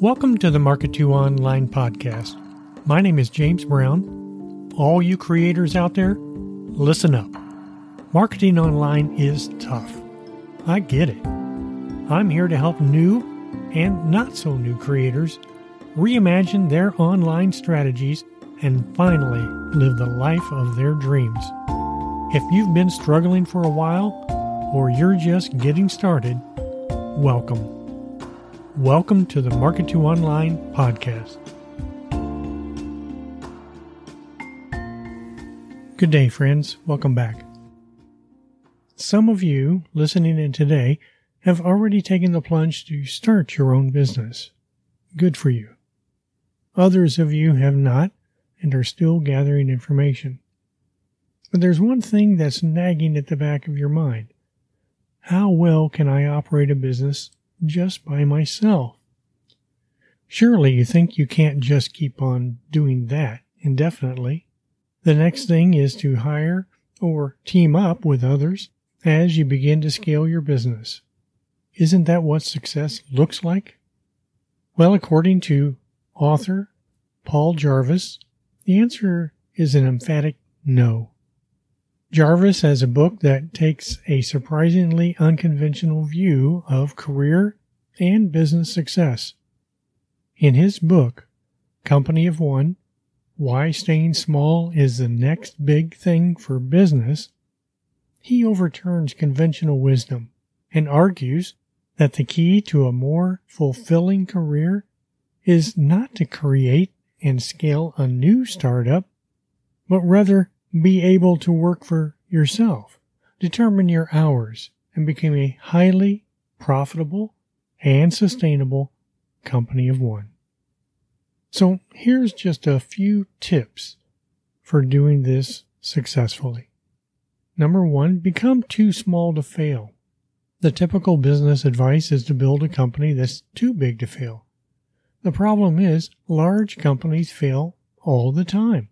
Welcome to the Market 2 Online podcast. My name is James Brown. All you creators out there, listen up. Marketing online is tough. I get it. I'm here to help new and not so new creators reimagine their online strategies and finally live the life of their dreams. If you've been struggling for a while or you're just getting started, welcome. Welcome to the Market to Online podcast. Good day, friends. Welcome back. Some of you listening in today have already taken the plunge to start your own business. Good for you. Others of you have not and are still gathering information. But there's one thing that's nagging at the back of your mind. How well can I operate a business just by myself? Surely you think you can't just keep on doing that indefinitely. The next thing is to hire or team up with others as you begin to scale your business. Isn't that what success looks like? Well, according to author Paul Jarvis, the answer is an emphatic no. Jarvis has a book that takes a surprisingly unconventional view of career and business success. In his book, Company of One Why Staying Small is the Next Big Thing for Business, he overturns conventional wisdom and argues that the key to a more fulfilling career is not to create and scale a new startup, but rather be able to work for yourself, determine your hours, and become a highly profitable and sustainable company of one. So here's just a few tips for doing this successfully. Number one, become too small to fail. The typical business advice is to build a company that's too big to fail. The problem is large companies fail all the time.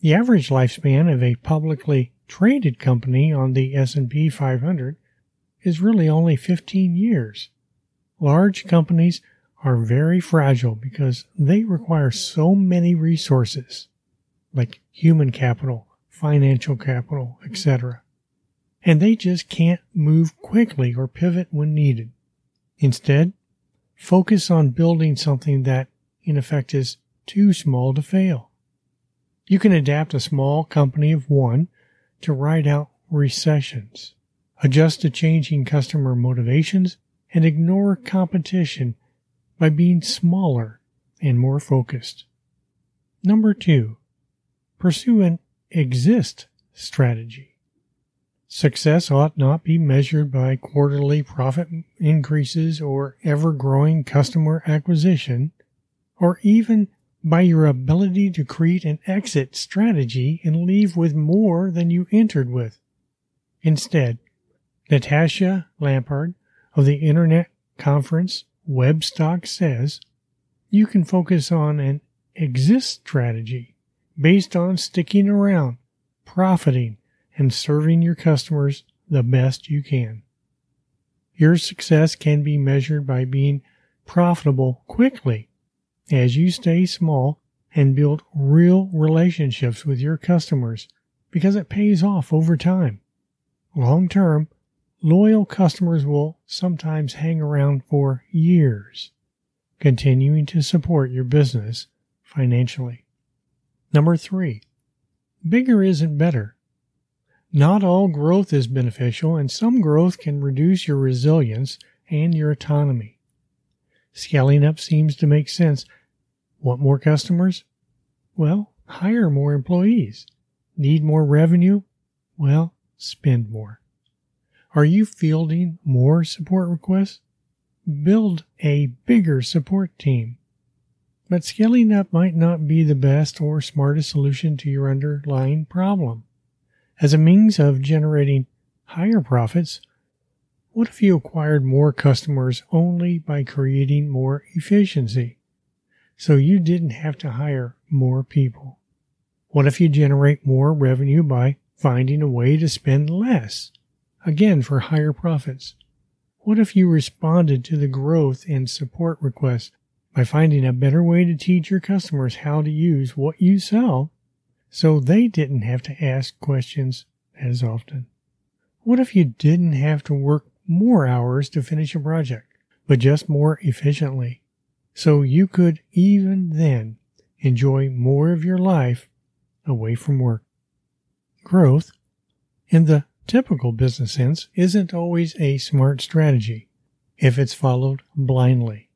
The average lifespan of a publicly traded company on the S&P 500 is really only 15 years. Large companies are very fragile because they require so many resources like human capital, financial capital, etc. And they just can't move quickly or pivot when needed. Instead, focus on building something that, in effect, is too small to fail. You can adapt a small company of one to ride out recessions, adjust to changing customer motivations, and ignore competition by being smaller and more focused. Number two, pursue an exist strategy. Success ought not be measured by quarterly profit increases or ever growing customer acquisition, or even by your ability to create an exit strategy and leave with more than you entered with. Instead, Natasha Lampard of the Internet Conference Webstock says you can focus on an exist strategy based on sticking around, profiting, and serving your customers the best you can. Your success can be measured by being profitable quickly as you stay small and build real relationships with your customers because it pays off over time. Long term, loyal customers will sometimes hang around for years, continuing to support your business financially. Number three, bigger isn't better. Not all growth is beneficial, and some growth can reduce your resilience and your autonomy. Scaling up seems to make sense. Want more customers? Well, hire more employees. Need more revenue? Well, spend more. Are you fielding more support requests? Build a bigger support team. But scaling up might not be the best or smartest solution to your underlying problem. As a means of generating higher profits, what if you acquired more customers only by creating more efficiency? So you didn't have to hire more people. What if you generate more revenue by finding a way to spend less? again for higher profits? What if you responded to the growth and support requests by finding a better way to teach your customers how to use what you sell so they didn't have to ask questions as often. What if you didn't have to work more hours to finish a project, but just more efficiently? So you could even then enjoy more of your life away from work. Growth, in the typical business sense, isn't always a smart strategy if it's followed blindly.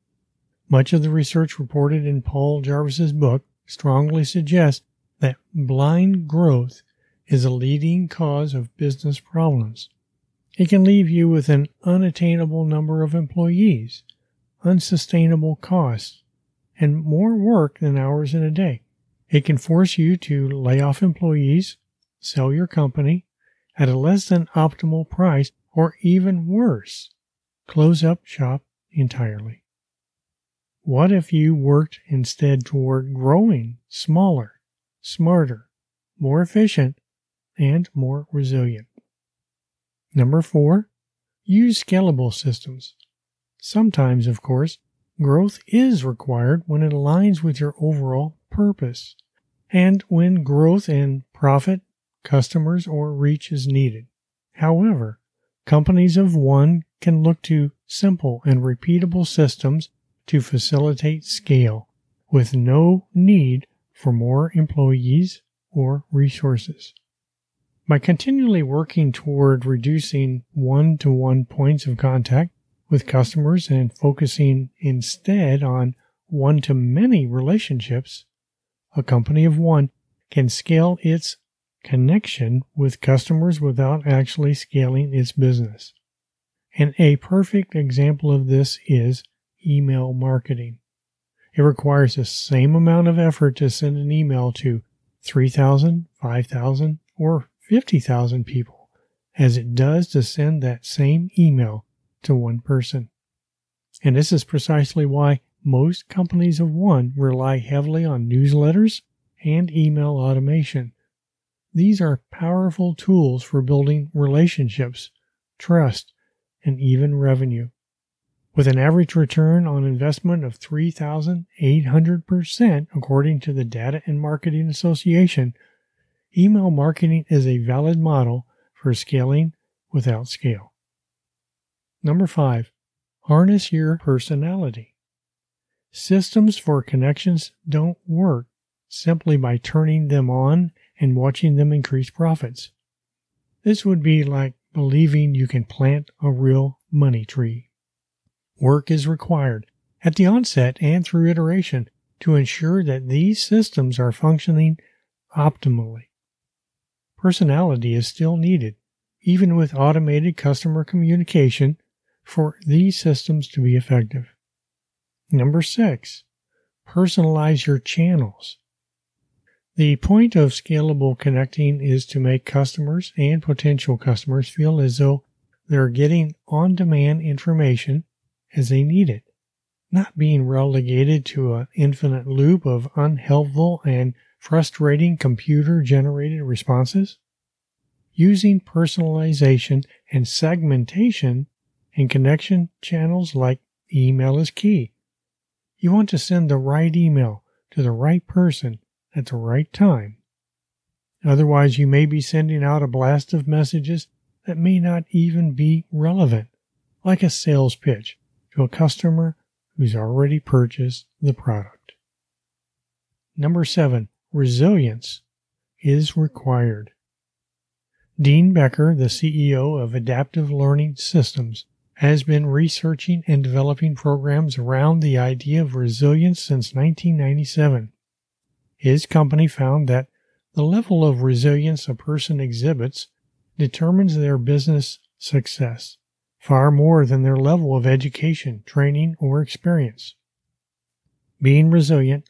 Much of the research reported in Paul Jarvis's book strongly suggests that blind growth is a leading cause of business problems. It can leave you with an unattainable number of employees, unsustainable costs, and more work than hours in a day. It can force you to lay off employees, sell your company at a less than optimal price, or even worse, close up shop entirely. What if you worked instead toward growing smaller, smarter, more efficient, and more resilient? Number four, use scalable systems. Sometimes, of course, growth is required when it aligns with your overall purpose and when growth in profit, customers, or reach is needed. However, companies of one can look to simple and repeatable systems to facilitate scale with no need for more employees or resources. By continually working toward reducing one to one points of contact with customers and focusing instead on one to many relationships, a company of one can scale its connection with customers without actually scaling its business. And a perfect example of this is email marketing. It requires the same amount of effort to send an email to 3,000, 5,000, or 50,000 people as it does to send that same email to one person. And this is precisely why most companies of one rely heavily on newsletters and email automation. These are powerful tools for building relationships, trust, and even revenue. With an average return on investment of 3,800% according to the Data and Marketing Association, email marketing is a valid model for scaling without scale. Number five, harness your personality. Systems for connections don't work simply by turning them on and watching them increase profits. This would be like believing you can plant a real money tree. Work is required at the onset and through iteration to ensure that these systems are functioning optimally. Personality is still needed, even with automated customer communication, for these systems to be effective. Number six, personalize your channels. The point of scalable connecting is to make customers and potential customers feel as though they're getting on demand information as they need it, not being relegated to an infinite loop of unhelpful and frustrating computer generated responses. Using personalization and segmentation in connection channels like email is key. You want to send the right email to the right person at the right time. Otherwise, you may be sending out a blast of messages that may not even be relevant, like a sales pitch to a customer who's already purchased the product. Number seven, resilience is required. Dean Becker, the CEO of Adaptive Learning Systems, has been researching and developing programs around the idea of resilience since 1997. His company found that the level of resilience a person exhibits determines their business success far more than their level of education, training, or experience. Being resilient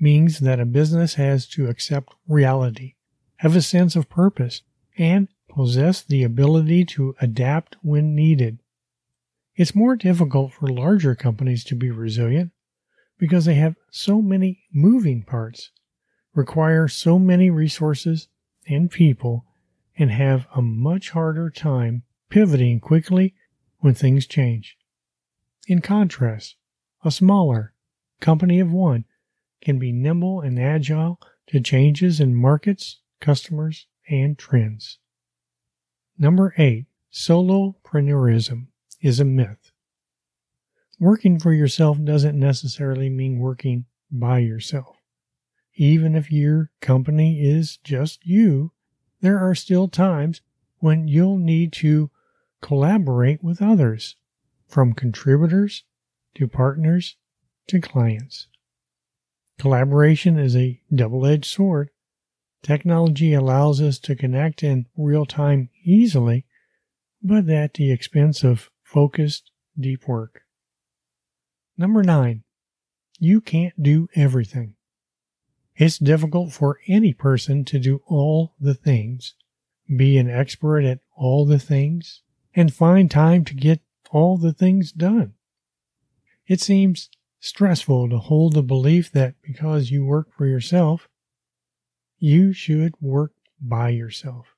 means that a business has to accept reality, have a sense of purpose, and possess the ability to adapt when needed. It's more difficult for larger companies to be resilient because they have so many moving parts, require so many resources and people, and have a much harder time pivoting quickly when things change. In contrast, a smaller, company of one can be nimble and agile to changes in markets, customers, and trends. Number eight, solopreneurism is a myth. Working for yourself doesn't necessarily mean working by yourself. Even if your company is just you, there are still times when you'll need to collaborate with others, from contributors to partners to clients. Collaboration is a double edged sword. Technology allows us to connect in real time easily, but at the expense of focused, deep work. Number nine, you can't do everything. It's difficult for any person to do all the things, be an expert at all the things, and find time to get all the things done. It seems stressful to hold the belief that because you work for yourself, you should work by yourself.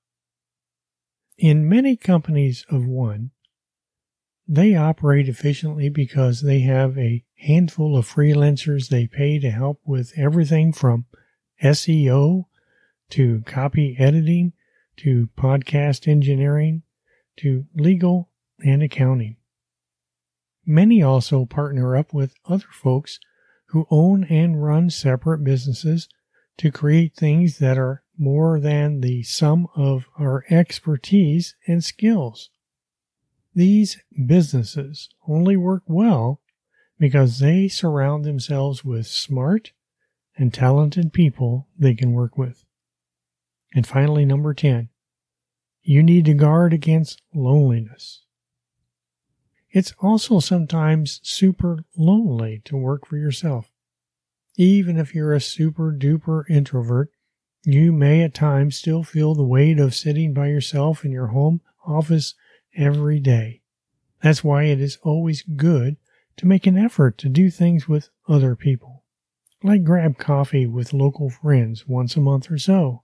In many companies of one, they operate efficiently because they have a handful of freelancers they pay to help with everything from SEO to copy editing to podcast engineering to legal and accounting. Many also partner up with other folks who own and run separate businesses to create things that are more than the sum of our expertise and skills. These businesses only work well because they surround themselves with smart and talented people they can work with. And finally, number 10, you need to guard against loneliness. It's also sometimes super lonely to work for yourself. Even if you're a super duper introvert, you may at times still feel the weight of sitting by yourself in your home office every day. That's why it is always good to make an effort to do things with other people, like grab coffee with local friends once a month or so.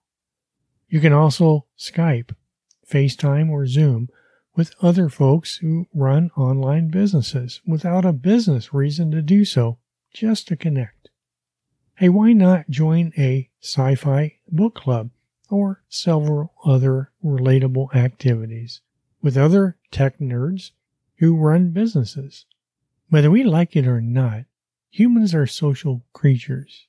You can also Skype FaceTime, or Zoom with other folks who run online businesses without a business reason to do so, just to connect. Hey, why not join a sci fi book club or several other relatable activities with other tech nerds who run businesses? Whether we like it or not, humans are social creatures.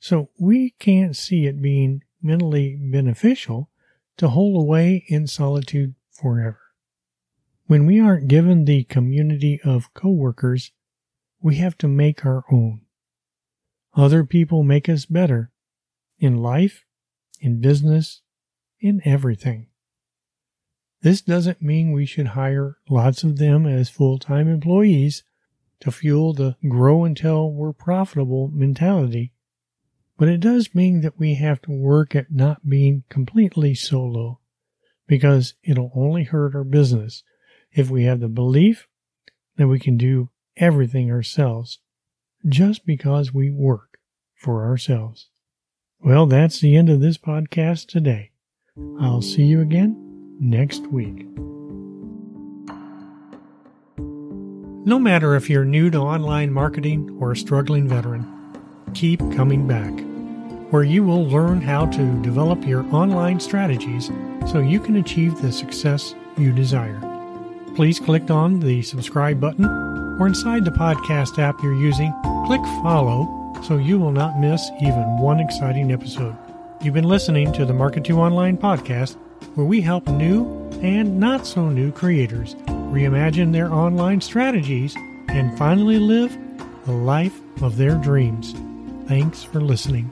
So we can't see it being mentally beneficial to hole away in solitude forever. When we aren't given the community of coworkers, we have to make our own. Other people make us better in life, in business, in everything. This doesn't mean we should hire lots of them as full time employees to fuel the grow until we're profitable mentality but it does mean that we have to work at not being completely solo because it'll only hurt our business if we have the belief that we can do everything ourselves just because we work for ourselves. Well, that's the end of this podcast today. I'll see you again next week. No matter if you're new to online marketing or a struggling veteran, keep coming back, where you will learn how to develop your online strategies so you can achieve the success you desire. Please click on the subscribe button or inside the podcast app you're using, click follow so you will not miss even one exciting episode. You've been listening to the Market 2 Online podcast, where we help new and not so new creators reimagine their online strategies and finally live the life of their dreams. Thanks for listening.